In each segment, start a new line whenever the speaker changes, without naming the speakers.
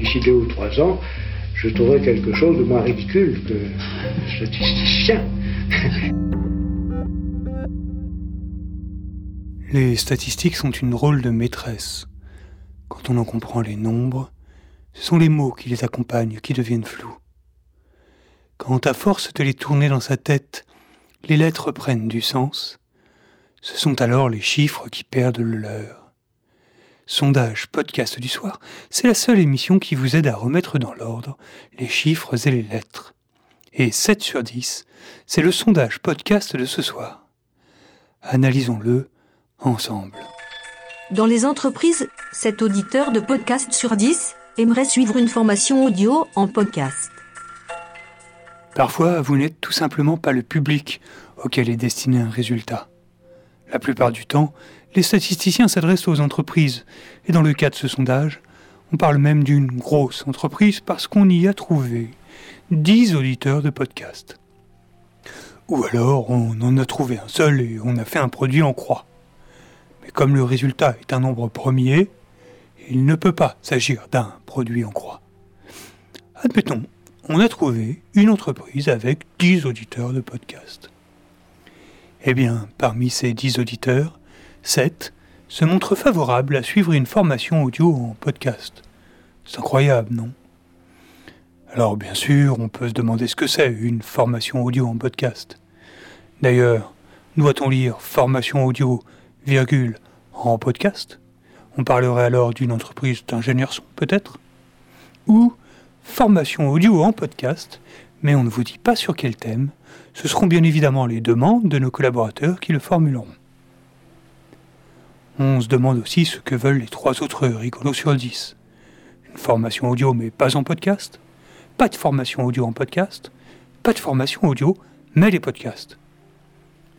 d'ici deux ou trois ans, je trouverai quelque chose de moins ridicule que statisticien.
Les statistiques sont une drôle de maîtresse. Quand on en comprend les nombres, ce sont les mots qui les accompagnent qui deviennent flous. Quand à force de les tourner dans sa tête, les lettres prennent du sens, ce sont alors les chiffres qui perdent le leur. Sondage podcast du soir, c'est la seule émission qui vous aide à remettre dans l'ordre les chiffres et les lettres. Et 7 sur 10, c'est le sondage podcast de ce soir. Analysons-le ensemble.
Dans les entreprises, 7 auditeurs de podcast sur 10 aimeraient suivre une formation audio en podcast.
Parfois, vous n'êtes tout simplement pas le public auquel est destiné un résultat. La plupart du temps, les statisticiens s'adressent aux entreprises, et dans le cas de ce sondage, on parle même d'une grosse entreprise parce qu'on y a trouvé 10 auditeurs de podcast. Ou alors on en a trouvé un seul et on a fait un produit en croix. Mais comme le résultat est un nombre premier, il ne peut pas s'agir d'un produit en croix. Admettons, on a trouvé une entreprise avec 10 auditeurs de podcast. Eh bien, parmi ces 10 auditeurs, 7 se montrent favorables à suivre une formation audio en podcast. C'est incroyable, non? Alors bien sûr, on peut se demander ce que c'est une formation audio en podcast. D'ailleurs, doit-on lire formation audio, virgule, en podcast? On parlerait alors d'une entreprise d'ingénieurs son, peut-être? Ou formation audio en podcast, mais on ne vous dit pas sur quel thème, ce seront bien évidemment les demandes de nos collaborateurs qui le formuleront. On se demande aussi ce que veulent les trois autres rigolos sur 10. Une formation audio mais pas en podcast Pas de formation audio en podcast Pas de formation audio mais les podcasts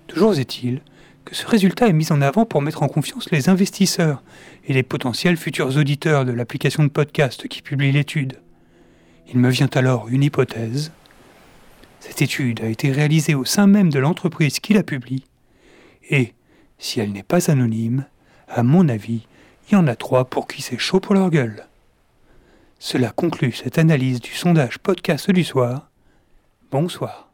Toujours est-il que ce résultat est mis en avant pour mettre en confiance les investisseurs et les potentiels futurs auditeurs de l'application de podcast qui publie l'étude. Il me vient alors une hypothèse cette étude a été réalisée au sein même de l'entreprise qui la publie, et, si elle n'est pas anonyme, à mon avis, il y en a trois pour qui c'est chaud pour leur gueule. Cela conclut cette analyse du sondage podcast du soir. Bonsoir.